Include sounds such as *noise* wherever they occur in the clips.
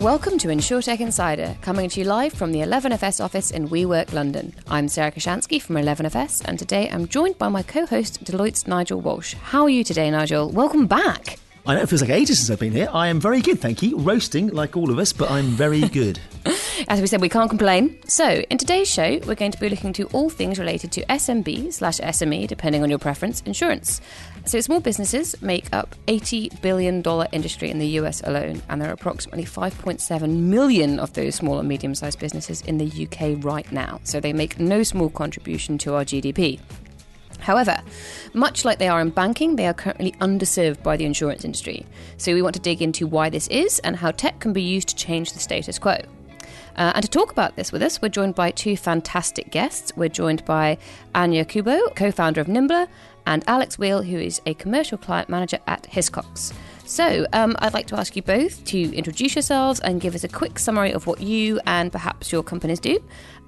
Welcome to InsurTech Insider, coming to you live from the 11FS office in WeWork London. I'm Sarah Kocianski from 11FS, and today I'm joined by my co-host, Deloitte's Nigel Walsh. How are you today, Nigel? Welcome back. I know it feels like ages since I've been here. I am very good, thank you. Roasting like all of us, but I'm very good. *laughs* As we said, we can't complain. So, in today's show, we're going to be looking to all things related to SMB slash SME, depending on your preference, insurance. So, small businesses make up $80 billion industry in the US alone, and there are approximately 5.7 million of those small and medium sized businesses in the UK right now. So, they make no small contribution to our GDP. However, much like they are in banking, they are currently underserved by the insurance industry. So, we want to dig into why this is and how tech can be used to change the status quo. Uh, and to talk about this with us, we're joined by two fantastic guests. We're joined by Anya Kubo, co founder of Nimbla, and Alex Wheal, who is a commercial client manager at Hiscox. So, um, I'd like to ask you both to introduce yourselves and give us a quick summary of what you and perhaps your companies do.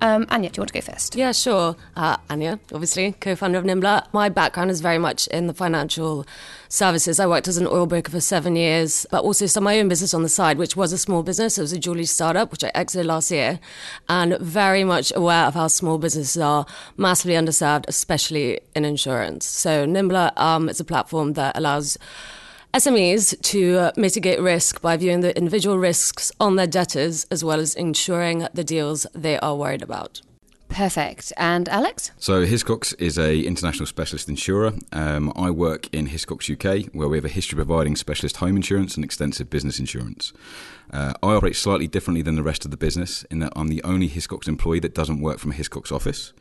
Um, Anya, do you want to go first? Yeah, sure. Uh, Anya, obviously, co founder of Nimbla. My background is very much in the financial services. I worked as an oil broker for seven years, but also started my own business on the side, which was a small business. It was a jewelry startup, which I exited last year, and very much aware of how small businesses are massively underserved, especially in insurance. So, Nimbla um, is a platform that allows SMEs to mitigate risk by viewing the individual risks on their debtors as well as ensuring the deals they are worried about. Perfect. And Alex? So Hiscox is a international specialist insurer. Um, I work in Hiscox UK, where we have a history of providing specialist home insurance and extensive business insurance. Uh, I operate slightly differently than the rest of the business in that I'm the only Hiscox employee that doesn't work from a Hiscox office.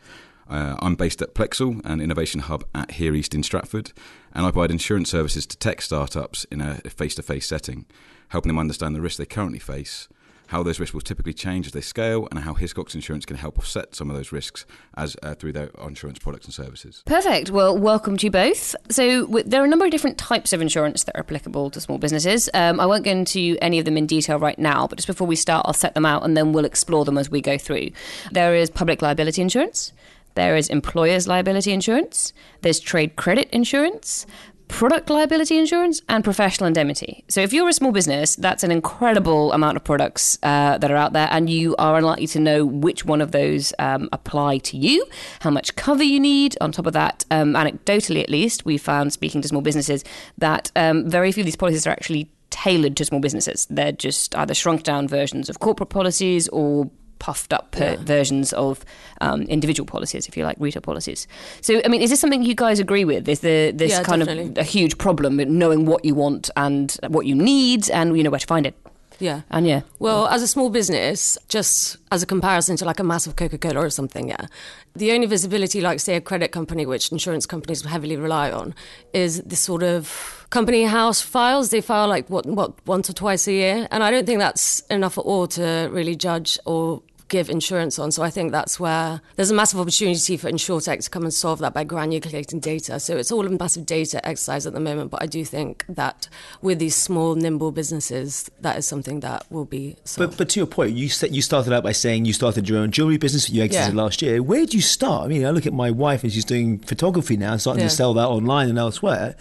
Uh, I'm based at Plexal, an innovation hub at Here East in Stratford, and I provide insurance services to tech startups in a face to face setting, helping them understand the risks they currently face, how those risks will typically change as they scale, and how Hiscox Insurance can help offset some of those risks as uh, through their insurance products and services. Perfect. Well, welcome to you both. So, w- there are a number of different types of insurance that are applicable to small businesses. Um, I won't go into any of them in detail right now, but just before we start, I'll set them out and then we'll explore them as we go through. There is public liability insurance. There is employer's liability insurance, there's trade credit insurance, product liability insurance, and professional indemnity. So, if you're a small business, that's an incredible amount of products uh, that are out there, and you are unlikely to know which one of those um, apply to you, how much cover you need. On top of that, um, anecdotally at least, we found speaking to small businesses that um, very few of these policies are actually tailored to small businesses. They're just either shrunk down versions of corporate policies or puffed up yeah. versions of um, individual policies, if you like, retail policies. So, I mean, is this something you guys agree with? Is there this yeah, kind definitely. of a huge problem with knowing what you want and what you need and you know where to find it? Yeah. And yeah. Well, as a small business, just as a comparison to like a massive Coca Cola or something, yeah. The only visibility, like, say, a credit company, which insurance companies heavily rely on, is the sort of company house files. They file like, what, what, once or twice a year. And I don't think that's enough at all to really judge or give insurance on. So I think that's where there's a massive opportunity for InsurTech to come and solve that by granulating data. So it's all a massive data exercise at the moment, but I do think that with these small, nimble businesses, that is something that will be solved. But, but to your point, you said you started out by saying you started your own jewelry business you exited yeah. last year. Where did you start? I mean, I look at my wife and she's doing photography now, starting yeah. to sell that online and elsewhere.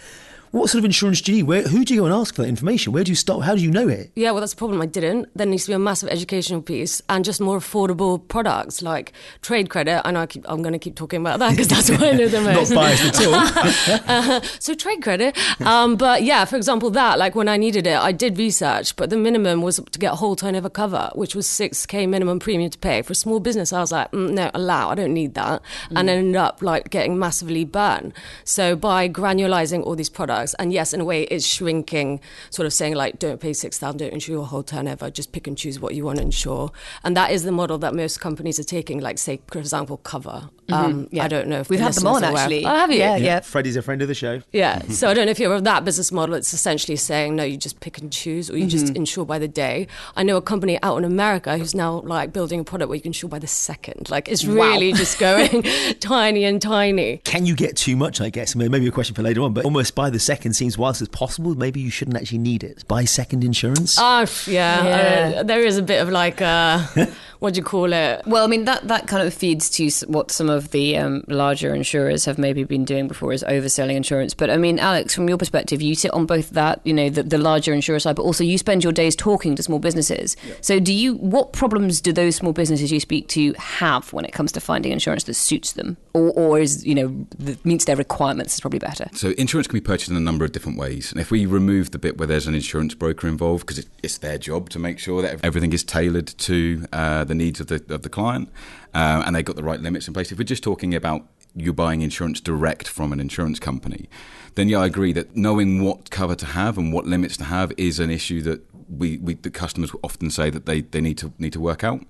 What sort of insurance do you need? Where, who do you go and ask for that information? Where do you start? How do you know it? Yeah, well, that's a problem. I didn't. There needs to be a massive educational piece and just more affordable products like trade credit. I know I keep, I'm going to keep talking about that because that's what I know the *laughs* most. Not biased at all. *laughs* uh, so trade credit. Um, but yeah, for example, that, like when I needed it, I did research, but the minimum was to get a whole turnover cover, which was 6K minimum premium to pay. For a small business, I was like, mm, no, allow, I don't need that. Mm. And ended up like getting massively burned. So by granularizing all these products, products. And yes, in a way, it's shrinking, sort of saying like, don't pay six thousand, don't insure your whole turnover, just pick and choose what you want to insure. And that is the model that most companies are taking. Like, say, for example, cover. Mm-hmm. Um, yeah. I don't know if we've had them on actually. Oh, have you? Yeah, yeah, yeah. Freddie's a friend of the show. Yeah. *laughs* so I don't know if you're of that business model. It's essentially saying no, you just pick and choose, or you mm-hmm. just insure by the day. I know a company out in America who's now like building a product where you can insure by the second. Like, it's really wow. just going *laughs* tiny and tiny. Can you get too much? I guess maybe a question for later on, but almost by the second seems whilst it's possible, maybe you shouldn't actually need it. Buy second insurance. Oh, yeah. Yeah. Uh, there is a bit of like, uh, *laughs* what do you call it? Well, I mean that that kind of feeds to what some of the um, larger insurers have maybe been doing before is overselling insurance. But I mean, Alex, from your perspective, you sit on both that you know the, the larger insurer side, but also you spend your days talking to small businesses. So, do you what problems do those small businesses you speak to have when it comes to finding insurance that suits them, or, or is you know that meets their requirements? Is probably better. So insurance can be purchased in a number of different ways, and if we remove the bit where there's an insurance broker involved, because it, it's their job to make sure that everything is tailored to uh, the needs of the of the client, uh, and they've got the right limits in place. If we're just talking about you're buying insurance direct from an insurance company, then yeah, I agree that knowing what cover to have and what limits to have is an issue that we, we the customers often say that they, they need to need to work out.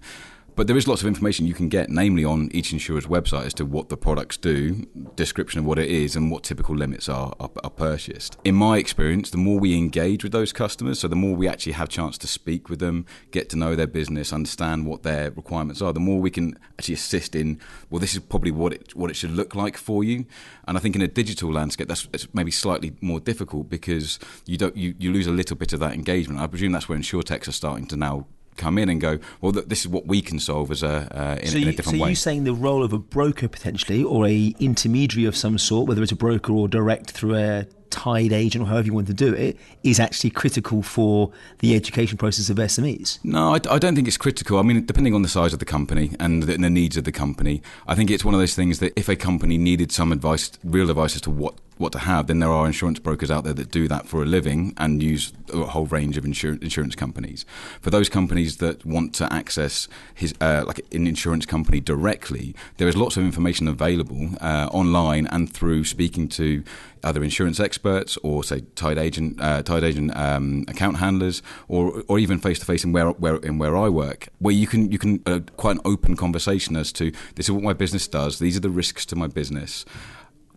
But there is lots of information you can get, namely on each insurer's website, as to what the products do, description of what it is, and what typical limits are, are, are purchased. In my experience, the more we engage with those customers, so the more we actually have chance to speak with them, get to know their business, understand what their requirements are, the more we can actually assist in. Well, this is probably what it what it should look like for you. And I think in a digital landscape, that's maybe slightly more difficult because you don't you, you lose a little bit of that engagement. I presume that's where insurtechs are starting to now come in and go, well, th- this is what we can solve as a uh, in, so in you, a different so way. you saying the role of a broker potentially, or a intermediary of some sort, whether it's a broker or direct through a tied agent or however you want to do it, is actually critical for the education process of SMEs. No, I, I don't think it's critical. I mean, depending on the size of the company and the, and the needs of the company, I think it's one of those things that if a company needed some advice, real advice as to what what to have, then there are insurance brokers out there that do that for a living and use a whole range of insur- insurance companies. For those companies that want to access his uh, like an insurance company directly, there is lots of information available uh, online and through speaking to other insurance experts or say tied agent uh, tied agent um, account handlers or or even face to face in where where in where I work where you can you can uh, quite an open conversation as to this is what my business does these are the risks to my business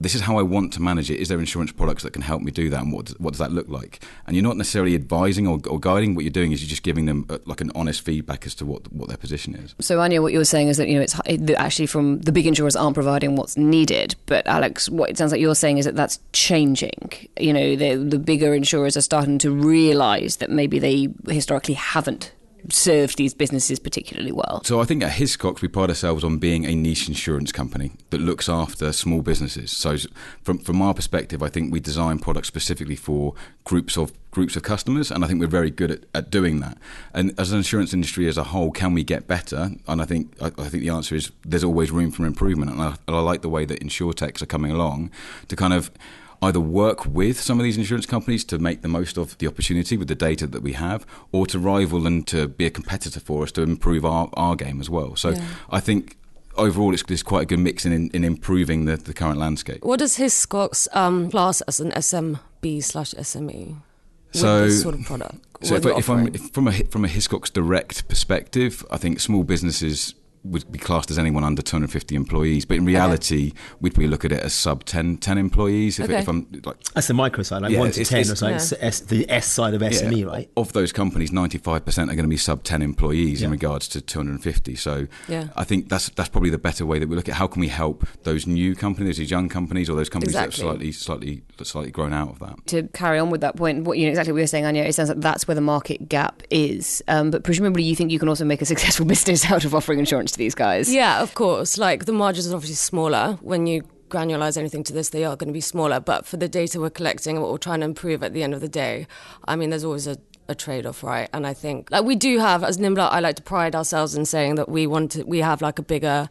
this is how I want to manage it. Is there insurance products that can help me do that, and what does, what does that look like? And you're not necessarily advising or, or guiding. What you're doing is you're just giving them uh like an honest feedback as to what what their position is. So Anya, what you're saying is that you know it's actually from the big insurers aren't providing what's needed. But Alex, what it sounds like you're saying is that that's changing. You know, the the bigger insurers are starting to realise that maybe they historically haven't served these businesses particularly well. So I think at Hiscox we pride ourselves on being a niche insurance company that looks after small businesses. So from from our perspective, I think we design products specifically for groups of groups of customers, and I think we're very good at, at doing that. And as an insurance industry as a whole, can we get better? And I think I, I think the answer is there's always room for improvement. And I, and I like the way that insurtechs are coming along to kind of either work with some of these insurance companies to make the most of the opportunity with the data that we have, or to rival and to be a competitor for us to improve our, our game as well. So Yeah. I think overall it's, it's quite a good mix in, in improving the, the current landscape. What does Hiscox um, class as an SMB slash SME? So- sort of product. So if, if I'm if from a from a Hiscox direct perspective, I think small businesses would be classed as anyone under 250 employees, but in reality, we'd probably look at it as sub 10, 10 employees. If, Okay. if I'm like That's the micro side, like Yeah, one to it's- ten, it's- or something. Yeah. S, the S side of SME, Yeah. right? Of those companies, 95% are going to be sub 10 employees Yeah. in regards to 250. So Yeah. I think that's that's probably the better way that we look at how can we help those new companies, those young companies, or those companies that Exactly. have slightly slightly slightly grown out of that. to carry on with that point, what you know exactly what you're saying, Anya, it sounds like that's where the market gap is. Um, but presumably, you think you can also make a successful *laughs* business out of offering insurance to these guys. Yeah, of course. Like the margins are obviously smaller when you granularize anything to this, they are going to be smaller. But for the data we're collecting and what we're trying to improve at the end of the day, I mean, there's always a, a trade off, right? And I think like we do have, as Nimbla, I like to pride ourselves in saying that we want to, we have like a bigger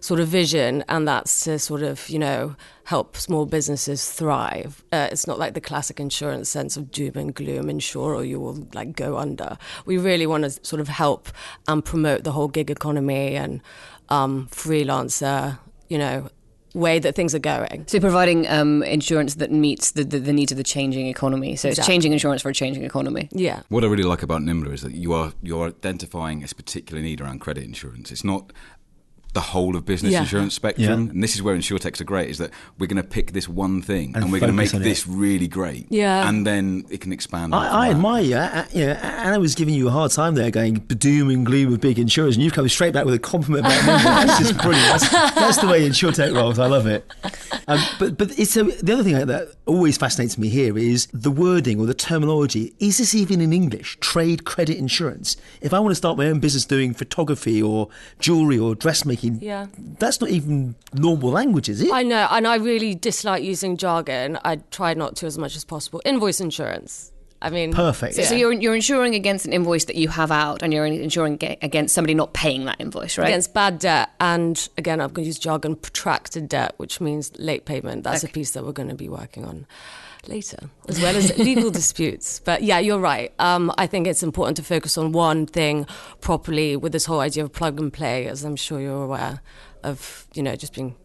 sort of vision, and that's to sort of, you know, help small businesses thrive. Uh, it's not like the classic insurance sense of doom and gloom, insure or you will like go under. We really want to sort of help and promote the whole gig economy and um, freelancer, you know, way that things are going. So providing um, insurance that meets the, the, the needs of the changing economy. So it's changing insurance for a changing economy. Yeah. What I really like about Nimbla is that you are you're identifying a particular need around credit insurance. It's not the whole of business Yeah. insurance spectrum. Yeah. And this is where insurtechs are great: is that we're going to pick this one thing And and, we're going to make this it. really great. Yeah. and then it can expand. I, I admire you. I, you know, Anya was giving you a hard time there, going doom and gloom of big insurers, and you've come straight back with a compliment about me. *laughs* That's just brilliant. That's, that's the way insurtech rolls. I love it. Um, but but it's a, the other thing that always fascinates me here is the wording or the terminology. Is this even in English? Trade credit insurance. If I want to start my own business doing photography or jewelry or dressmaking, Yeah. that's not even normal language, is it? I know, and I really dislike using jargon. I try not to as much as possible. Invoice insurance. I mean, Perfect. So, so you're you're insuring against an invoice that you have out, and you're insuring against somebody not paying that invoice, right? against bad debt, and again, I'm going to use jargon, protracted debt, which means late payment. That's Okay. a piece that we're going to be working on later, as well as legal *laughs* disputes. But yeah, you're right. Um, I think it's important to focus on one thing properly with this whole idea of plug and play, as I'm sure you're aware of. You know, just being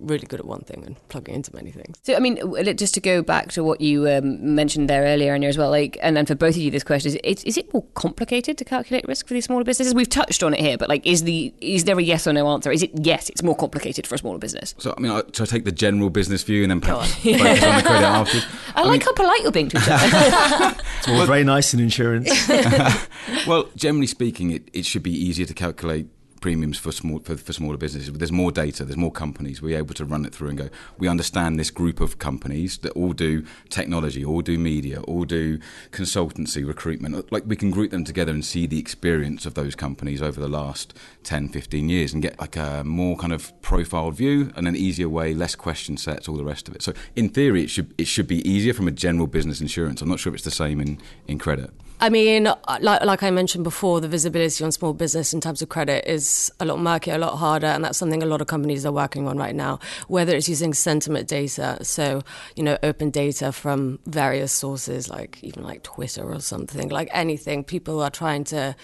really good at one thing and plugging into many things. So, I mean, just to go back to what you um, mentioned there earlier, and as well, like, and, and for both of you, this question is: is, is it more complicated to calculate risk for these smaller businesses? We've touched on it here, but like, is the is there a yes or no answer? Is it yes? It's more complicated for a smaller business. So I mean, I, so I take the general business view and then perhaps *laughs* focus on the credit afterwards. I, like how polite you're being to each other. *laughs* It's all very nice in insurance. *laughs* Well, generally speaking, it, it should be easier to calculate premiums for small for, for smaller businesses. There's more data, there's more companies. We're able to run it through and go. We understand this group of companies that all do technology, all do media, all do consultancy, recruitment. Like we can group them together and see the experience of those companies over the last 10, 15 years and get like a more kind of profiled view and an easier way, less question sets, all the rest of it. So in theory, it should it should be easier from a general business insurance. I'm not sure if it's the same in in credit. I mean, like, like I mentioned before, the visibility on small business in terms of credit is a lot murkier, a lot harder, and that's something a lot of companies are working on right now. Whether it's using sentiment data, so you know, open data from various sources, like even like Twitter or something, like anything. People are trying to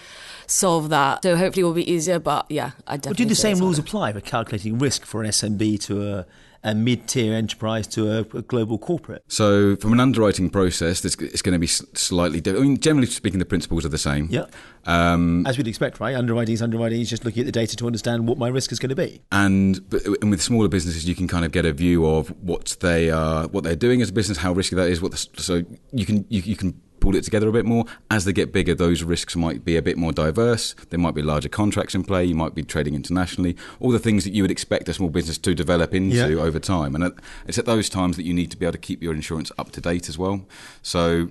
solve that, so hopefully, it will be easier. But yeah, I Well, definitely do the same rules harder. apply for calculating risk for an SMB to a, a mid-tier enterprise to a, a global corporate? So, from an underwriting process, it's, it's going to be slightly different. I mean, generally speaking, the principles are the same. Yeah. Um, As we'd expect, right? Underwriting is underwriting. Is just looking at the data to understand what my risk is going to be. and but, and with smaller businesses, you can kind of get a view of what they are, what they're doing as a business, how risky that is. What the, so you can you, you can pull it together a bit more. As they get bigger, those risks might be a bit more diverse. There might be larger contracts in play. You might be trading internationally. All the things that you would expect a small business to develop into Yeah. over time. And it's at those times that you need to be able to keep your insurance up to date as well. So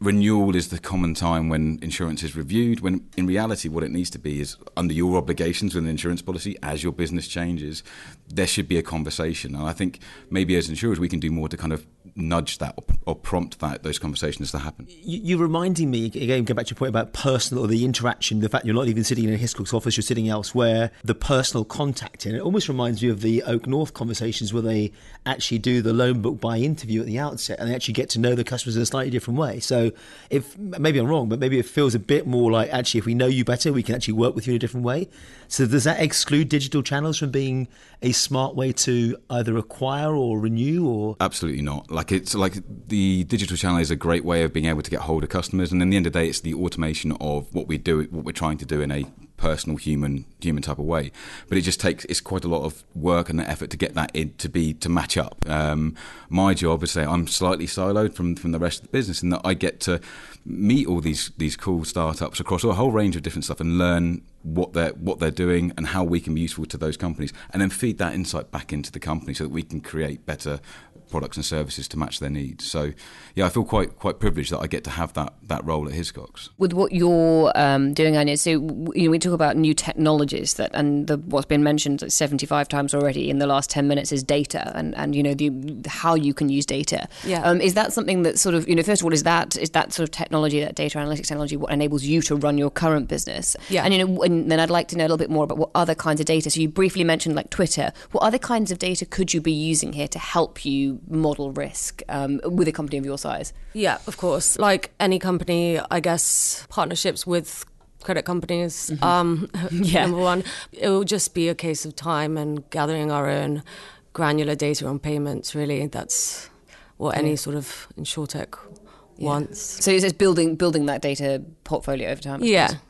renewal is the common time when insurance is reviewed when in reality what it needs to be is under your obligations with an insurance policy as your business changes there should be a conversation and i think maybe as insurers we can do more to kind of nudge that or, or prompt that those conversations to happen You, you're reminding me again. Go back to your point about personal or the interaction. The fact you're not even sitting in a Hiscox office, you're sitting elsewhere. The personal contact, in it almost reminds me of the OakNorth conversations where they actually do the loan book by interview at the outset, and they actually get to know the customers in a slightly different way. So, if maybe I'm wrong, but maybe it feels a bit more like actually, if we know you better, we can actually work with you in a different way. So, does that exclude digital channels from being a smart way to either acquire or renew or Absolutely not. Like it's like the digital channel is a great way of being able to get hold of customers, and in the end of the day, it's the automation of what we do, what we're trying to do in a personal human human type of way. But it just takes it's quite a lot of work and effort to get that in to be to match up. Um, my job is say I'm slightly siloed from from the rest of the business, in that I get to meet all these these cool startups across a whole range of different stuff and learn what they're what they're doing and how we can be useful to those companies, and then feed that insight back into the company so that we can create better products and services to match their needs. So, yeah, I feel quite quite privileged that I get to have that that role at Hiscox. with what you're um, doing, Anya, so you know, we talk about new technologies that, and the, what's been mentioned 75 times already in the last 10 minutes is data, and, and you know the how you can use data. Yeah. Um, is that something that sort of you know first of all is that is that sort of technology, that data analytics technology, what enables you to run your current business? Yeah. And you know, and then I'd like to know a little bit more about what other kinds of data. So you briefly mentioned like Twitter. What other kinds of data could you be using here to help you model risk um, with a company of your size? Yeah, of course. Like any company, I guess partnerships with credit companies. Um, *laughs* *laughs* Yeah. Number one, it will just be a case of time and gathering our own granular data on payments. Really, that's what any sort of insurtech wants. So it's just building building that data portfolio over time. I Yeah. suppose.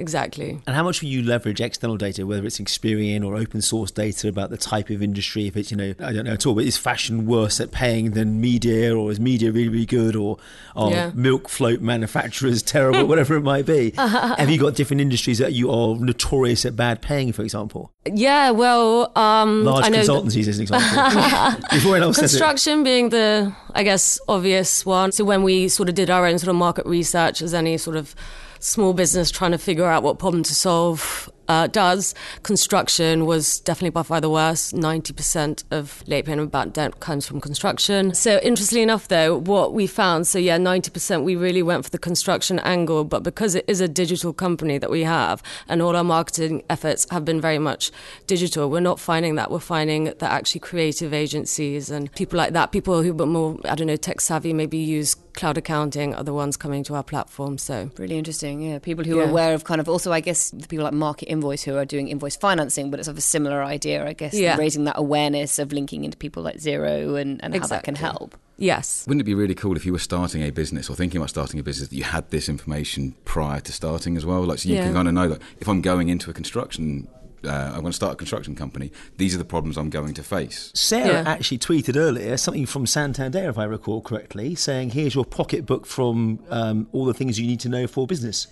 Exactly. And how much will you leverage external data, whether it's Experian or open source data about the type of industry? If it's, you know, I don't know at all, but is fashion worse at paying than media, or is media really, really good, or are yeah. milk float manufacturers *laughs* terrible, whatever it might be? *laughs* Have you got different industries that you are notorious at bad paying, for example? Yeah, well, um, large consultancies as an example. *laughs* Before else Construction being the, I guess, obvious one. So when we sort of did our own sort of market research, as any sort of small business trying to figure out what problem to solve uh, does. Construction was definitely by far the worst. 90% of late payment bad debt comes from construction. So, interestingly enough, though, what we found so, yeah, 90% we really went for the construction angle, but because it is a digital company that we have and all our marketing efforts have been very much digital, we're not finding that. We're finding that actually creative agencies and people like that, people who are more, I don't know, tech savvy, maybe use cloud accounting are the ones coming to our platform. So really interesting. Yeah, people who yeah. are aware of kind of also, I guess, the people like MarketInvoice who are doing invoice financing, but it's of a similar idea, I guess, yeah. raising that awareness of linking into people like Xero and, and exactly. how that can help. Yes. Wouldn't it be really cool if you were starting a business or thinking about starting a business that you had this information prior to starting as well? Like, so you yeah. can kind of know that if I'm going into a construction uh, I'm going to start a construction company. These are the problems I'm going to face. Sarah yeah. actually tweeted earlier something from Santander, if I recall correctly, saying, "Here's your pocketbook from um, all the things you need to know for business."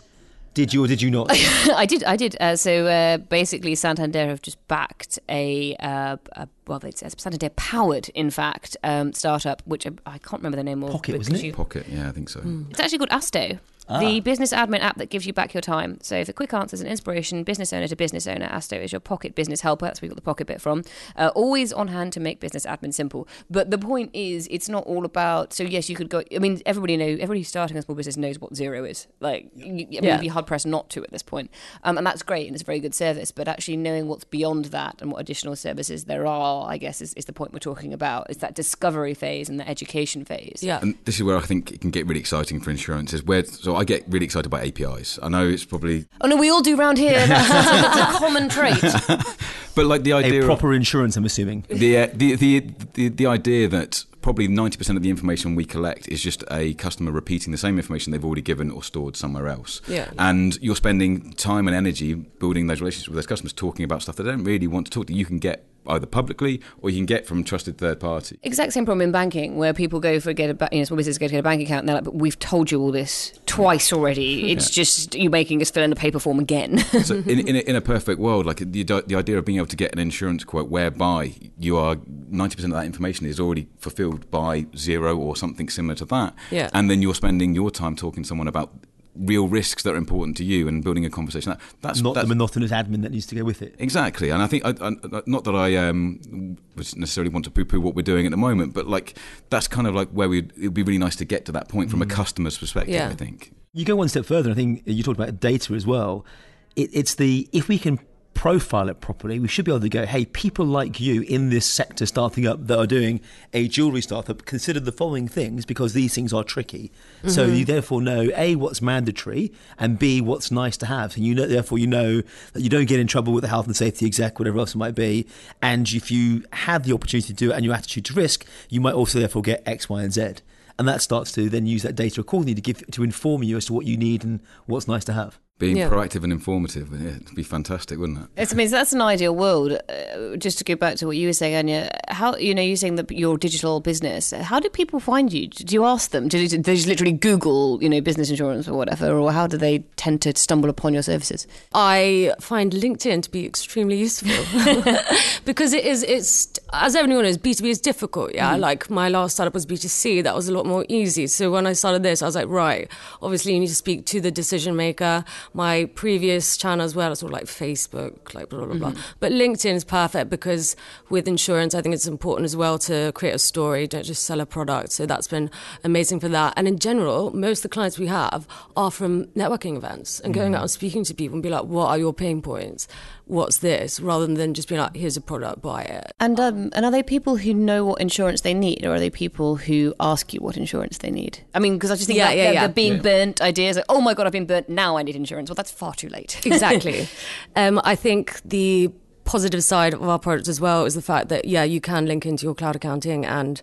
Did you or did you not? *laughs* I did. I did. Uh, so uh, basically, Santander have just backed a, uh, a well, it's Santander powered, in fact, um, startup, which I, I, can't remember the name of. Pocket, wasn't it? You, Pocket, yeah, I think so. Mm. It's actually called Asto. Ah. The business admin app that gives you back your time. So, for quick answers and inspiration, business owner to business owner, Asto is your pocket business helper. That's where we got the pocket bit from. Uh, always on hand to make business admin simple. But the point is, it's not all about. So, yes, you could go. I mean, everybody know. Everybody starting a small business knows what Xero is. Like, you, I mean, yeah. you'd be hard pressed not to at this point. Um, and that's great, and it's a very good service. But actually knowing what's beyond that and what additional services there are, I guess, is, is the point we're talking about. Is that discovery phase and the education phase. Yeah. And this is where I think it can get really exciting for insurance. Is where so I get really excited about APIs. I know it's probably. Oh no, we all do round here. *laughs* That's a common trait. *laughs* but like the idea a proper of, insurance, I'm assuming. The, uh, the, the the the idea that probably 90% of the information we collect is just a customer repeating the same information they've already given or stored somewhere else. Yeah. And you're spending time and energy building those relationships with those customers, talking about stuff they don't really want to talk to. You can get either publicly or you can get from trusted third party. Exact same problem in banking, where people go for get a you know small business go to get a bank account, and they're like, "But we've told you all this twice already. It's yeah. just you're making us fill in a paper form again." *laughs* so in, in a, in, a, perfect world, like the the idea of being able to get an insurance quote whereby you are ninety percent of that information is already fulfilled by Xero or something similar to that, yeah. and then you're spending your time talking to someone about real risks that are important to you and building a conversation. That, that's not that's, the monotonous admin that needs to go with it. Exactly, and I think I, I, not that I um, necessarily want to poo-poo what we're doing at the moment, but like that's kind of like where we it'd be really nice to get to that point from mm. a customer's perspective. Yeah. I think you go one step further. I think you talked about data as well. It, it's the if we can profile it properly, we should be able to go, hey, people like you in this sector starting up that are doing a jewelry startup, consider the following things because these things are tricky. Mm-hmm. So you therefore know A, what's mandatory, and B, what's nice to have. And you know, therefore, you know that you don't get in trouble with the health and safety exec, whatever else it might be. And if you have the opportunity to do it and your attitude to risk, you might also therefore get X, Y, and Z and that starts to then use that data accordingly to give to inform you as to what you need and what's nice to have being yeah. proactive and informative. Yeah, it'd be fantastic, wouldn't it? It's, I mean, that's an ideal world. Uh, just to go back to what you were saying, Anya, how you know you're saying that your digital business. How do people find you? Do you ask them? Do they just literally Google, you know, business insurance or whatever, or how do they tend to stumble upon your services? I find LinkedIn to be extremely useful *laughs* because it is. It's as everyone knows, B two B is difficult. Yeah, mm. like my last startup was B two C. That was a lot more easy. So when I started this, I was like, right. Obviously, you need to speak to the decision maker my previous channel as well, sort of like Facebook, like blah, blah, blah. Mm-hmm. But LinkedIn is perfect because with insurance, I think it's important as well to create a story, don't just sell a product. So that's been amazing for that. And in general, most of the clients we have are from networking events and going mm-hmm. out and speaking to people and be like, what are your pain points? What's this? Rather than just being like here's a product buy it. And um, and are they people who know what insurance they need or are they people who ask you what insurance they need? I mean because i just think yeah, that, yeah, yeah. the being yeah. burnt ideas like oh my god i've been burnt now i need insurance. Well that's far too late. *laughs* Exactly. Um, i think the positive side of our product as well is the fact that yeah, you can link into your cloud accounting and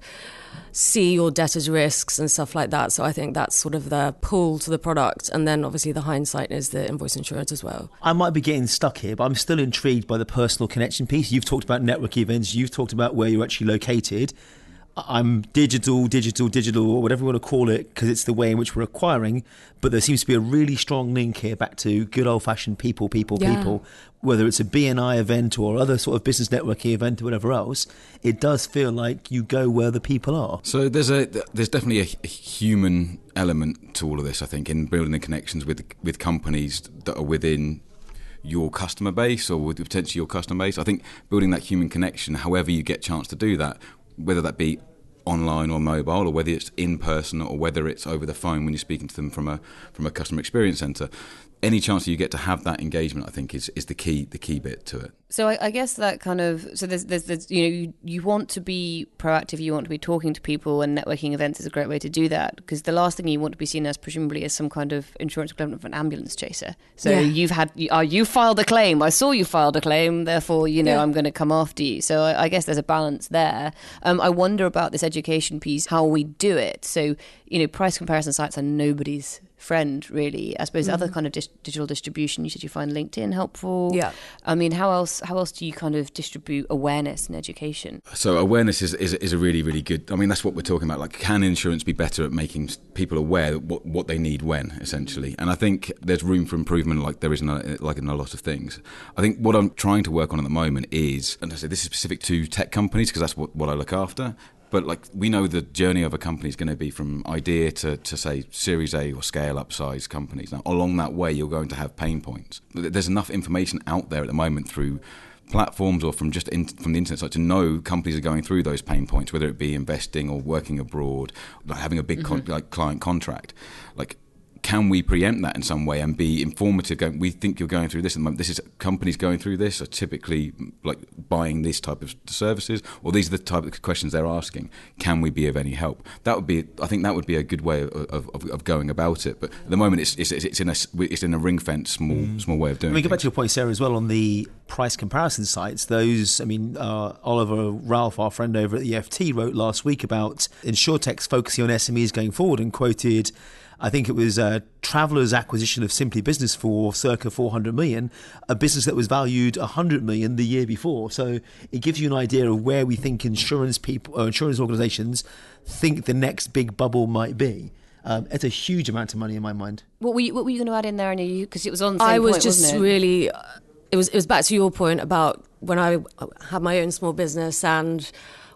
see your debtors' risks and stuff like that. So I think that's sort of the pull to the product. And then obviously the hindsight is the invoice insurance as well. I might be getting stuck here, but I'm still intrigued by the personal connection piece. You've talked about network events, you've talked about where you're actually located. I'm digital, digital, digital, or whatever you want to call it, because it's the way in which we're acquiring. But there seems to be a really strong link here back to good old fashioned people, people, yeah. people. Whether it's a BNI event or other sort of business networking event or whatever else, it does feel like you go where the people are. So there's a there's definitely a, a human element to all of this. I think in building the connections with with companies that are within your customer base or with potentially your customer base. I think building that human connection, however you get chance to do that, whether that be online or mobile, or whether it's in person, or whether it's over the phone when you're speaking to them from a from a customer experience center any chance you get to have that engagement, I think, is, is the key the key bit to it. So I, I guess that kind of so there's, there's, there's you know you, you want to be proactive, you want to be talking to people, and networking events is a great way to do that because the last thing you want to be seen as presumably is some kind of insurance equivalent of an ambulance chaser. So yeah. you've had you, uh, you filed a claim, I saw you filed a claim, therefore you know yeah. I'm going to come after you. So I, I, guess there's a balance there. Um, I wonder about this education piece, how we do it. So you know price comparison sites are nobody's friend really. I suppose mm-hmm. other kind of dis- digital distribution you said you find linkedin helpful. Yeah. I mean how else how else do you kind of distribute awareness and education? So awareness is, is, is a really really good i mean that's what we're talking about. Like can insurance be better at making people aware what, what they need when essentially? And i think there's room for improvement like there is in a, like in a lot of things. I think what i'm trying to work on at the moment is and i say this is specific to tech companies because that's what, what i look after but like we know the journey of a company is going to be from idea to, to say Series A or scale up size companies. Now, along that way, you're going to have pain points. There's enough information out there at the moment through platforms or from just in, from the internet site to know companies are going through those pain points, whether it be investing or working abroad, like having a big mm-hmm. con- like client contract. Like can we preempt that in some way and be informative? Going, we think you're going through this at the moment. This is companies going through this are typically like buying this type of services, or these are the type of questions they're asking. Can we be of any help? That would be, I think, that would be a good way of, of, of going about it. But at the moment, it's, it's, it's in a it's in a ring fence, small mm. small way of doing. Let me go back to your point, Sarah, as well on the price comparison sites. Those, I mean, uh, Oliver Ralph, our friend over at the FT, wrote last week about insurtechs focusing on SMEs going forward and quoted I think it was uh, Travelers' acquisition of Simply Business for circa 400 million, a business that was valued 100 million the year before. So it gives you an idea of where we think insurance people, or uh, insurance organisations, think the next big bubble might be. Um, it's a huge amount of money in my mind. What were you, what were you going to add in there? And because it was on. I was point, just it? really. Uh, it was it was back to your point about when I had my own small business and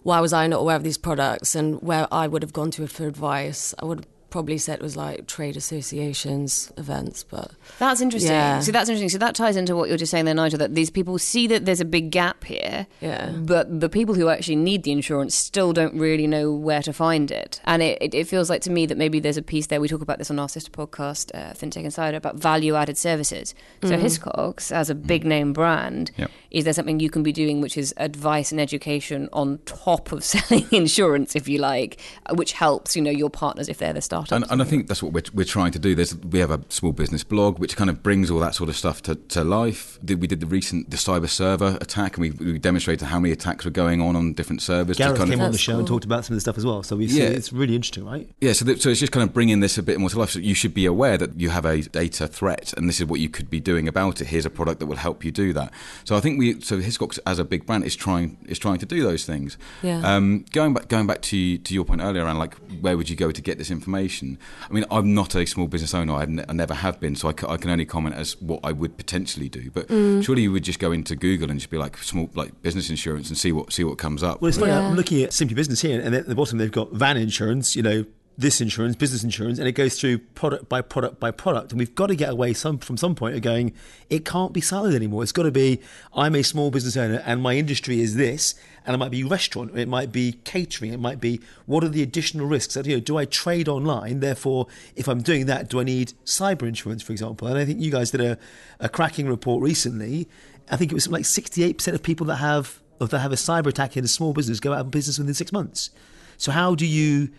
why was I not aware of these products and where I would have gone to for advice. I would probably said it was like trade associations events but that's interesting yeah. so that's interesting so that ties into what you're just saying there nigel that these people see that there's a big gap here yeah but the people who actually need the insurance still don't really know where to find it and it, it, it feels like to me that maybe there's a piece there we talk about this on our sister podcast uh, fintech insider about value added services so mm. hiscox as a big name brand yep. is there something you can be doing which is advice and education on top of *laughs* selling insurance if you like which helps you know your partners if they're the staff startups. And, and, I think that's what we're, we're trying to do. There's we have a small business blog which kind of brings all that sort of stuff to, to life. We did the recent the cyber server attack, and we, we demonstrated how many attacks were going on on different servers. Gareth came of, on the show cool. and talked about some of the stuff as well. So we yeah. it's really interesting, right? Yeah. So so it's just kind of bringing this a bit more to life. So you should be aware that you have a data threat, and this is what you could be doing about it. Here's a product that will help you do that. So I think we so Hiscox as a big brand is trying is trying to do those things. Yeah. Um, going back going back to to your point earlier around like where would you go to get this information? I mean, I'm not a small business owner. Ne- i never have been, so I, c- I can only comment as what I would potentially do. But mm. surely you would just go into Google and just be like small like business insurance and see what see what comes up. Well, it's funny. Yeah. I'm looking at Simply Business here, and at the bottom they've got van insurance. You know, this insurance, business insurance, and it goes through product by product by product. And we've got to get away some from some point of going, it can't be siloed anymore. It's got to be, I'm a small business owner and my industry is this, and it might be restaurant, it might be catering, it might be what are the additional risks? You know, do I trade online? Therefore, if I'm doing that, do I need cyber insurance, for example? And I think you guys did a, a cracking report recently. I think it was like 68% of people that have that have a cyber attack in a small business go out of business within six months. So how do you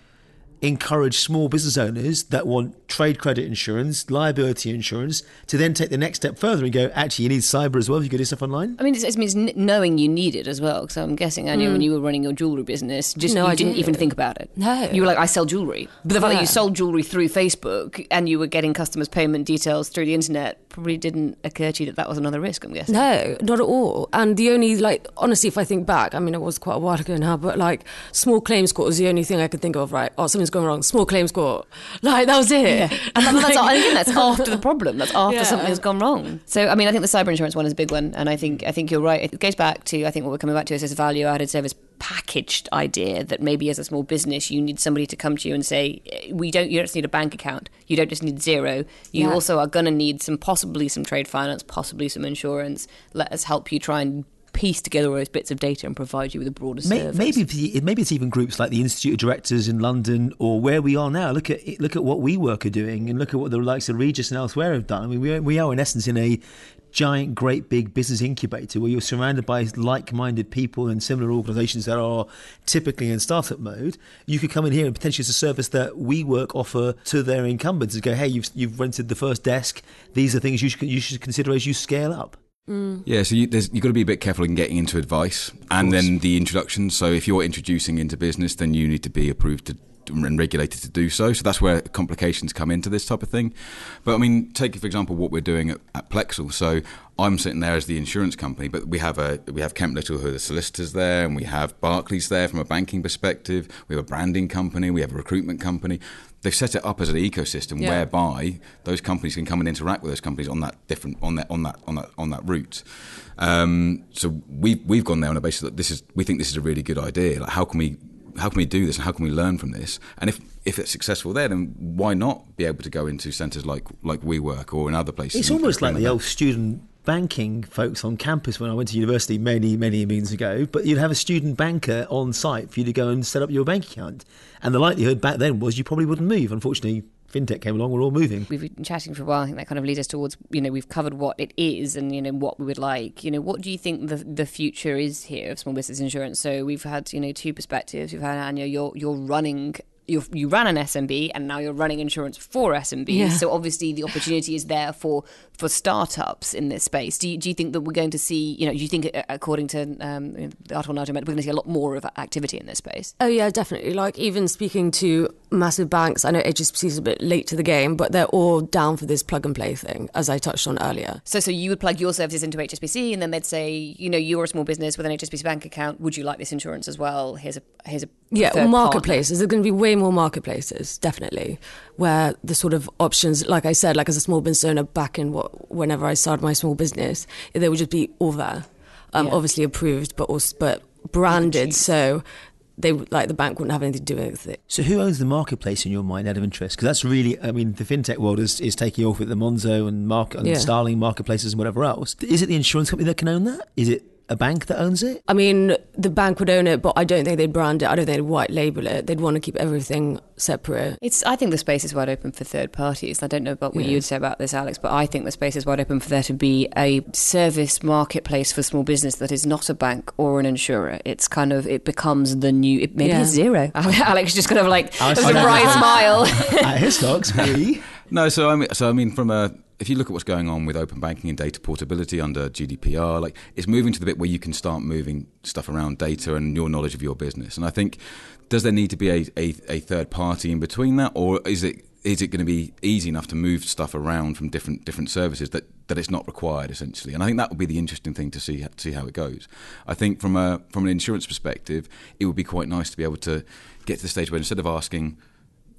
encourage small business owners that want trade credit insurance, liability insurance, to then take the next step further and go, actually, you need cyber as well if you can do stuff online? I mean, it means knowing you need it as well. Because I'm guessing, Anya, mm. when you were running your jewellery business, just no, you I didn't, didn't even think about it. No. You were like, I sell jewellery. But the fact yeah. that you sold jewellery through Facebook and you were getting customers' payment details through the internet probably didn't occur to you that that was another risk, I'm guessing. No, not at all. And the only, like, honestly, if I think back, I mean, it was quite a while ago now, but like, small claims court was the only thing I could think of, right? Oh, something's going wrong. Small claims court. Like, that was it. Yeah. And that, that's, *laughs* I think that's after the problem. That's after yeah. something has gone wrong. So, I mean, I think the cyber insurance one is a big one. And I think, I think you're right. It goes back to, I think what we're coming back to is this value added service packaged idea that maybe as a small business you need somebody to come to you and say eh, we don't you don't just need a bank account you don't just need Xero you yeah. also are going to need some possibly some trade finance possibly some insurance let us help you try and piece together all those bits of data and provide you with a broader service. Maybe, maybe it's even groups like the Institute of Directors in London or where we are now. Look at look at what WeWork are doing and look at what the likes of Regus and elsewhere have done. I mean, we are, we are in essence in a giant, great big business incubator where you're surrounded by like minded people and similar organizations that are typically in startup mode. You could come in here and potentially it's a service that WeWork offer to their incumbents and go, hey, you've, you've rented the first desk. These are things you should, you should consider as you scale up. Mm. Yeah, so you, have got to be a bit careful in getting into advice and then the introduction. So if you're introducing into business, then you need to be approved to and regulated to do so. So that's where complications come into this type of thing. But I mean, take for example what we're doing at, at Plexal. So I'm sitting there as the insurance company, but we have a we have Kemp Little who are the solicitors there, and we have Barclays there from a banking perspective. We have a branding company, we have a recruitment company. They've set it up as an ecosystem yeah. whereby those companies can come and interact with those companies on that different on that on that on that on that route. Um, so we've we've gone there on a basis that this is we think this is a really good idea. Like how can we how can we do this and how can we learn from this? And if if it's successful there, then why not be able to go into centres like like WeWork or in other places? It's almost like the old student banking folks on campus when I went to university many, many moons ago, but you'd have a student banker on site for you to go and set up your bank account. And the likelihood back then was you probably wouldn't move. Unfortunately, fintech came along, we're all moving. We've been chatting for a while. I think that kind of leads us towards, you know, we've covered what it is and, you know, what we would like. You know, what do you think the the future is here of small business insurance? So we've had, you know, two perspectives. We've had Anya, you're you're running you you ran an SMB and now you're running insurance for SMBs. Yeah. So obviously the opportunity is there for for startups in this space. Do you, do you think that we're going to see, you know, do you think uh, according to um, the article Nigel we're going to see a lot more of activity in this space? Oh yeah, definitely. Like even speaking to massive banks, I know HSBC is a bit late to the game, but they're all down for this plug and play thing, as I touched on earlier. So so you would plug your services into HSBC and then they'd say, you know, you're a small business with an HSBC bank account. Would you like this insurance as well? Here's a here's a yeah, marketplaces. There's going to be way more marketplaces, definitely, where the sort of options, like I said, like as a small business owner back in what, whenever I started my small business, they would just be all there, um, yeah. obviously approved, but also but branded. So they like the bank wouldn't have anything to do with it. So who owns the marketplace in your mind, out of interest? Because that's really, I mean, the fintech world is, is taking off with the Monzo and Mark and yeah. Starling marketplaces and whatever else. Is it the insurance company that can own that? Is it a bank that owns it? I mean, the bank would own it, but I don't think they'd brand it. I don't think they'd white label it. They'd want to keep everything separate. It's. I think the space is wide open for third parties. I don't know about what yeah. you'd say about this, Alex, but I think the space is wide open for there to be a service marketplace for small business that is not a bank or an insurer. It's kind of it becomes the new. It, maybe yeah. Xero. *laughs* Alex just kind of like a bright smile. *laughs* At Hiscox, we. *laughs* No, so I mean, so I mean, from a if you look at what's going on with open banking and data portability under GDPR, like it's moving to the bit where you can start moving stuff around data and your knowledge of your business. And I think, does there need to be a, a, a third party in between that, or is it is it going to be easy enough to move stuff around from different different services that, that it's not required essentially? And I think that would be the interesting thing to see to see how it goes. I think from a from an insurance perspective, it would be quite nice to be able to get to the stage where instead of asking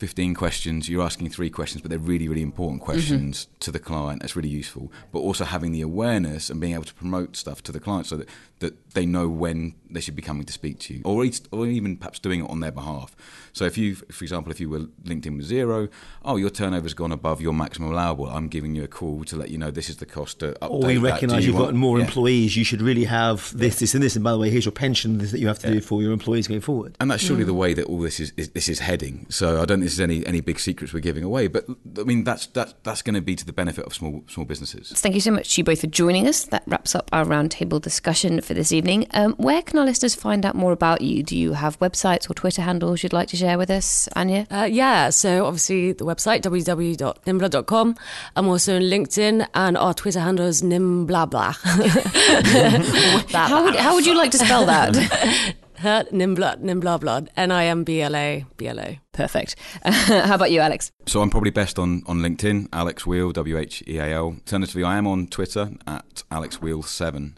15 questions, you're asking three questions, but they're really, really important mm-hmm. questions mm-hmm. to the client. That's really useful. But also having the awareness and being able to promote stuff to the client so that, that they know when they should be coming to speak to you, or, or even perhaps doing it on their behalf. So if you, for example, if you were linked in with Xero, oh, your turnover's gone above your maximum allowable. I'm giving you a call to let you know this is the cost to update. Or we recognise you have got more yeah. employees. You should really have this, this, and this. And by the way, here's your pension that you have to yeah. do for your employees going forward. And that's surely mm. the way that all this is, is, this is heading. So I don't think this is any any big secrets we're giving away, but I mean that's that's that's going to be to the benefit of small small businesses. Thank you so much to you both for joining us. That wraps up our roundtable discussion for this evening. Um, where can our listeners find out more about you? Do you have websites or Twitter handles you'd like to share with us, Anya? Uh, yeah, so obviously the website www.nimbla.com. I'm also on LinkedIn, and our Twitter handle is nimblabla. *laughs* *laughs* how, would, how would you like to spell that? *laughs* Nimbla, Nimbla blood, N I M B L A B L A. Perfect. *laughs* how about you, Alex? So I'm probably best on, on LinkedIn, Alex Wheel Wheal, W H E A L. Alternatively, I am on Twitter at Alex Wheal 7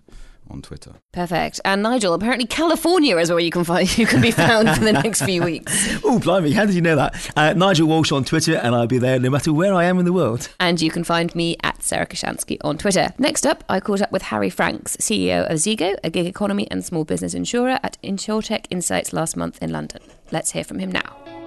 on Twitter. Perfect. And Nigel, apparently California is where you can find *laughs* you can be found for the *laughs* next few weeks. Oh, blimey! How did you know that? Uh, Nigel Walsh on Twitter, and I'll be there no matter where I am in the world. And you can find me at Sarah Kocianski on Twitter. Next up, I caught up with Harry Franks, CEO of Zego, a gig economy and small business insurer, at InsurTech Insights last month in London. Let's hear from him now.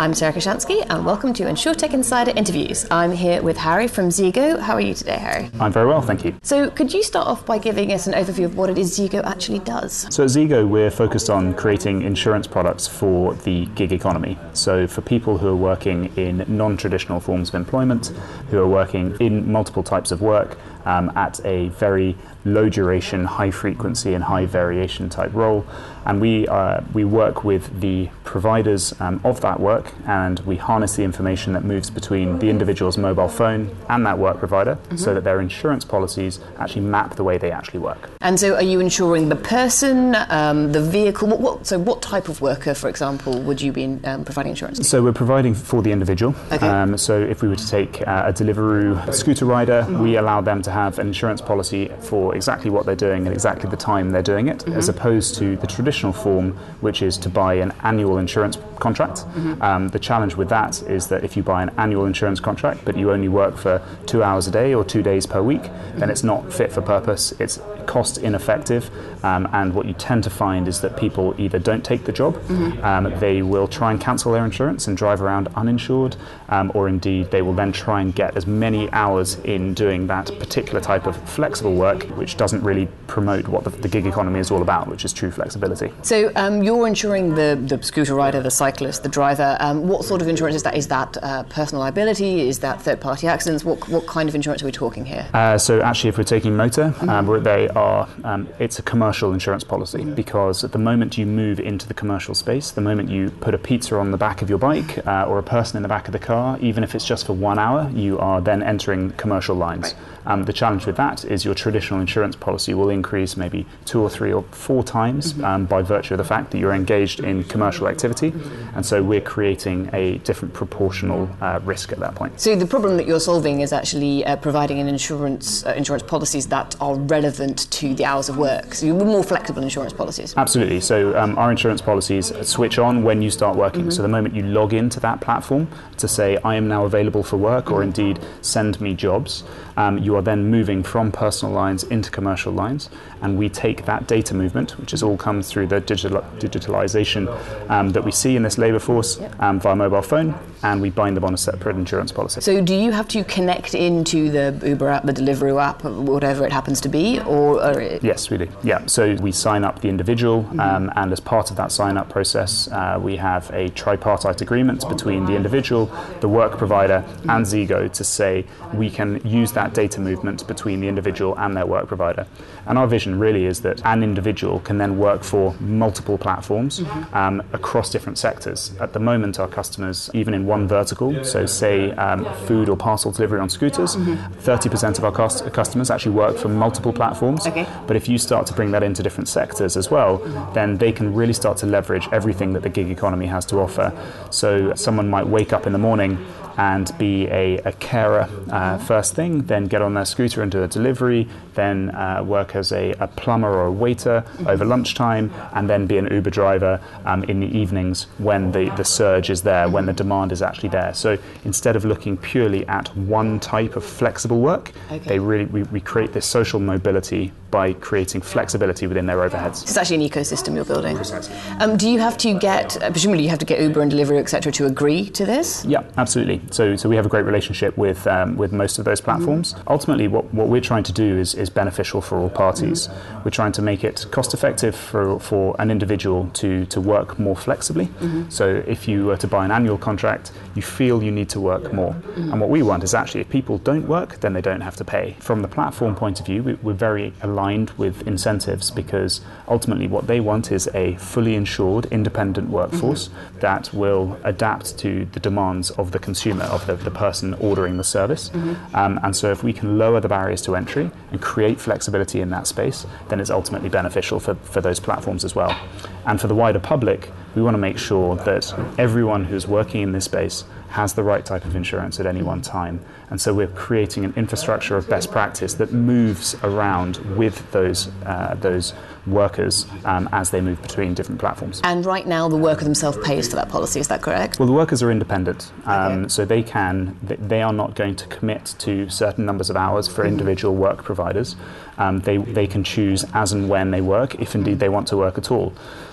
I'm Sarah Kocianski, and welcome to InsurTech Insider Interviews. I'm here with Harry from Zego. How are you today, Harry? I'm very well, thank you. So, could you start off by giving us an overview of what it is Zego actually does? So, at Zego, we're focused on creating insurance products for the gig economy. So, for people who are working in non traditional forms of employment, who are working in multiple types of work um, at a very low duration, high frequency, and high variation type role. And we, uh, we work with the providers um, of that work and we harness the information that moves between the individual's mobile phone and that work provider mm-hmm. so that their insurance policies actually map the way they actually work. And so, are you insuring the person, um, the vehicle? What, what, so, what type of worker, for example, would you be um, providing insurance to? So, we're providing for the individual. Okay. Um, so, if we were to take uh, a Deliveroo scooter rider, mm-hmm. we allow them to have an insurance policy for exactly what they're doing and exactly the time they're doing it, mm-hmm. as opposed to the traditional form, which is to buy an annual insurance contract. Mm-hmm. Um, the challenge with that is that if you buy an annual insurance contract, but you only work for two hours a day or two days per week, mm-hmm. then it's not fit for purpose. It's cost ineffective, um, and what you tend to find is that people either don't take the job, mm-hmm. um, they will try and cancel their insurance and drive around uninsured, um, or indeed they will then try and get as many hours in doing that particular type of flexible work, which doesn't really promote what the, the gig economy is all about, which is true flexibility. So um, you're insuring the, the scooter rider, the cyclist, the driver. Um, what sort of insurance is that? Is that uh, personal liability? Is that third party accidents? What, what kind of insurance are we talking here? Uh, so actually, if we're taking motor, mm-hmm. um, they are um, it's a commercial insurance policy because at the moment you move into the commercial space, the moment you put a pizza on the back of your bike uh, or a person in the back of the car, even if it's just for one hour, you are then entering commercial lines. Right. Um, the challenge with that is your traditional insurance policy will increase maybe two or three or four times mm-hmm. um, by virtue of the fact that you're engaged in commercial activity. And so we're creating a different proportional uh, risk at that point. So the problem that you're solving is actually uh, providing an insurance uh, insurance policies that are relevant to the hours of work. So you're more flexible insurance policies. Absolutely. So um, our insurance policies switch on when you start working. Mm-hmm. So the moment you log into that platform to say I am now available for work, or mm-hmm. indeed send me jobs, um, you are then moving from personal lines into commercial lines, and we take that data movement, which has all come through the digital, digitalization um, that we see in this labour force um, via mobile phone, and we bind them on a separate insurance policy. So, do you have to connect into the Uber app, the Deliveroo app, whatever it happens to be, or? Or yes, we do. Yeah. So we sign up the individual, mm-hmm. um, and as part of that sign-up process, uh, we have a tripartite agreement between the individual, the work provider, mm-hmm. and Zego to say we can use that data movement between the individual and their work provider. And our vision really is that an individual can then work for multiple platforms mm-hmm. um, across different sectors. At the moment, our customers, even in one vertical, so say um, food or parcel delivery on scooters, mm-hmm. 30% of our customers actually work for multiple platforms. Okay. But if you start to bring that into different sectors as well, mm-hmm. then they can really start to leverage everything that the gig economy has to offer. So someone might wake up in the morning and be a, a carer uh, first thing, then get on their scooter and do a delivery, then uh, work as a, a, plumber or a waiter over lunchtime, and then be an Uber driver um, in the evenings when the, the surge is there, when the demand is actually there. So instead of looking purely at one type of flexible work, okay. they really we, we create this social mobility by creating flexibility within their overheads. It's actually an ecosystem you're building. Precisely. Um, do you have to get, uh, presumably, you have to get Uber and Deliveroo, etc., to agree to this? Yeah, absolutely. so, so we have a great relationship with um, with most of those platforms. Mm-hmm. Ultimately, what, what we're trying to do is, is beneficial for all parties. Mm-hmm. We're trying to make it cost effective for, for an individual to, to work more flexibly. Mm-hmm. So if you were to buy an annual contract, you feel you need to work more. Mm-hmm. And what we want is actually if people don't work, then they don't have to pay. From the platform point of view, we, we're very aligned with incentives because ultimately what they want is a fully insured, independent workforce mm-hmm. that will adapt to the demands of the consumer, of the, the person ordering the service. Mm-hmm. Um, and so if we can lower the barriers to entry and create flexibility in that space, then it's ultimately beneficial for, for those platforms as well. And for the wider public, we want to make sure that everyone who's working in this space has the right type of insurance at any one time. And so we're creating an infrastructure of best practice that moves around with those, uh, those workers um, as they move between different platforms. And right now, the worker themselves pays for that policy, is that correct? Well, the workers are independent. Um, okay. So they can, they are not going to commit to certain numbers of hours for individual work providers. Um, they, they can choose as and when they work, if indeed they want to work at all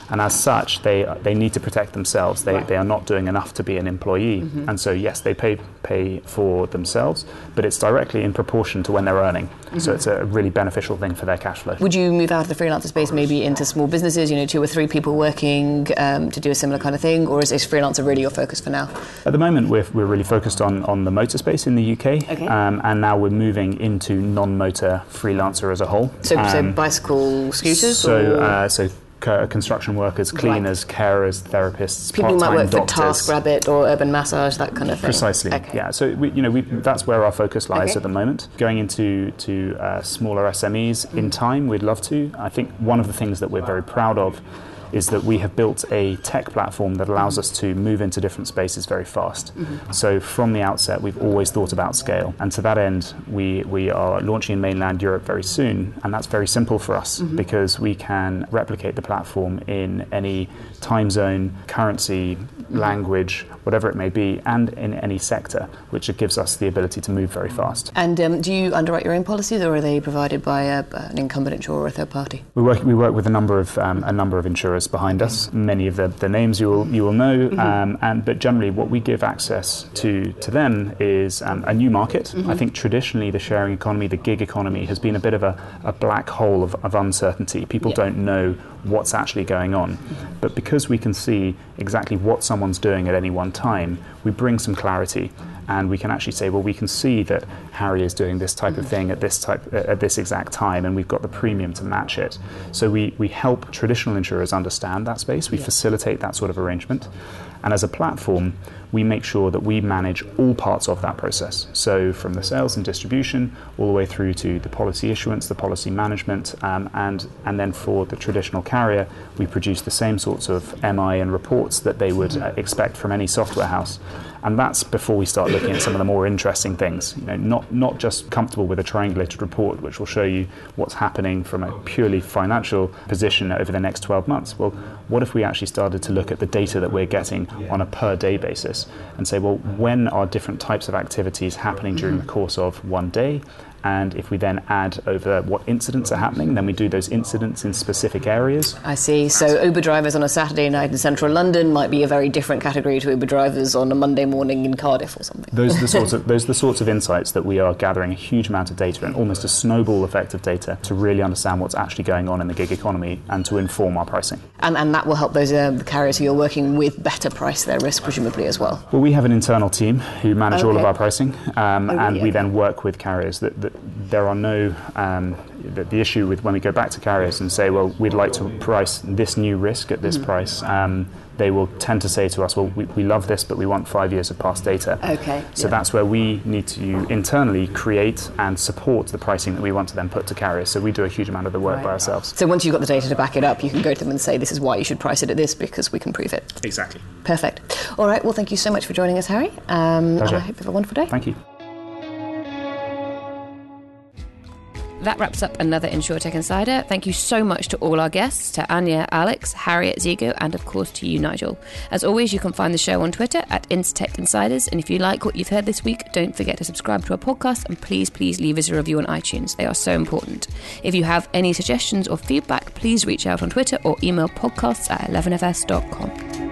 and as such, they they need to protect themselves. They, right. they are not doing enough to be an employee, mm-hmm. and so yes, they pay pay for themselves, but it's directly in proportion to when they're earning. Mm-hmm. So it's a really beneficial thing for their cash flow. Would you move out of the freelancer space maybe into small businesses? You know, two or three people working um, to do a similar kind of thing, or is, is freelancer really your focus for now? At the moment, we're we're really focused on on the motor space in the UK, okay. um, and now we're moving into non-motor freelancer as a whole. So, um, so bicycle scooters. So uh, so construction workers, cleaners, right. carers, therapists, people who might work doctors. for TaskRabbit or Urban Massage, that kind of thing. Precisely. Okay. Yeah. So we, you know, we, that's where our focus lies okay. at the moment. Going into to uh, smaller SMEs mm. in time, we'd love to. I think one of the things that we're very proud of is that we have built a tech platform that allows us to move into different spaces very fast. Mm-hmm. So from the outset, we've always thought about scale. And to that end, we, we are launching in mainland Europe very soon. And that's very simple for us mm-hmm. because we can replicate the platform in any time zone, currency, mm-hmm. language, whatever it may be, and in any sector, which gives us the ability to move very fast. And um, do you underwrite your own policies or are they provided by a, an incumbent insurer or a third party? We work, we work with a number of, um, a number of insurers behind us. Many of the, the names you will you will know, mm-hmm. um, and but generally what we give access to to them is um, a new market. Mm-hmm. I think traditionally the sharing economy, the gig economy, has been a bit of a, a black hole of, of uncertainty. People yeah. don't know what's actually going on, but because we can see exactly what someone's doing at any one time, we bring some clarity and we can actually say, well, we can see that Harry is doing this type of mm. thing at this type at this exact time, and we've got the premium to match it. So we we help traditional insurers understand that space. We yeah. facilitate that sort of arrangement, and as a platform, we make sure that we manage all parts of that process. So from the sales and distribution all the way through to the policy issuance, the policy management, um, and and then for the traditional carrier, we produce the same sorts of MI and reports that they would uh, expect from any software house and that's before we start looking at some of the more interesting things. You know, not not just comfortable with a triangulated report, which will show you what's happening from a purely financial position over the next 12 months. Well, what if we actually started to look at the data that we're getting on a per day basis and say, well, when are different types of activities happening during the course of one day? And if we then add over what incidents are happening, then we do those incidents in specific areas. I see. So Uber drivers on a Saturday night in central London might be a very different category to Uber drivers on a Monday morning in Cardiff or something. Those are the sorts of *laughs* those are the sorts of insights that we are gathering a huge amount of data and almost a snowball effect of data to really understand what's actually going on in the gig economy and to inform our pricing. And, and that will help those uh, carriers who you're working with better price their risk, presumably as well. Well, we have an internal team who manage okay. all of our pricing, um, oh, and we then work with carriers that, that there are no um, the, the, issue with when we go back to carriers and say, well, we'd like to price this new risk at this mm. price. Um, they will tend to say to us, well, we, we, love this, but we want five years of past data. Okay. So yeah. that's where we need to internally create and support the pricing that we want to then put to carriers. So we do a huge amount of the work right. by ourselves. So once you've got the data to back it up, you can go to them and say, this is why you should price it at this because we can prove it. Exactly. Perfect. All right. Well, thank you so much for joining us, Harry. Um. I hope you have a wonderful day. Thank you. That wraps up another InsurTech Insider. Thank you so much to all our guests, to Anya, Alex, Harriet, Zego, and of course to you, Nigel. As always, you can find the show on Twitter at InsurTech Insiders. And if you like what you've heard this week, don't forget to subscribe to our podcast and please, please leave us a review on iTunes. They are so important. If you have any suggestions or feedback, please reach out on Twitter or email podcasts at 11fs.com.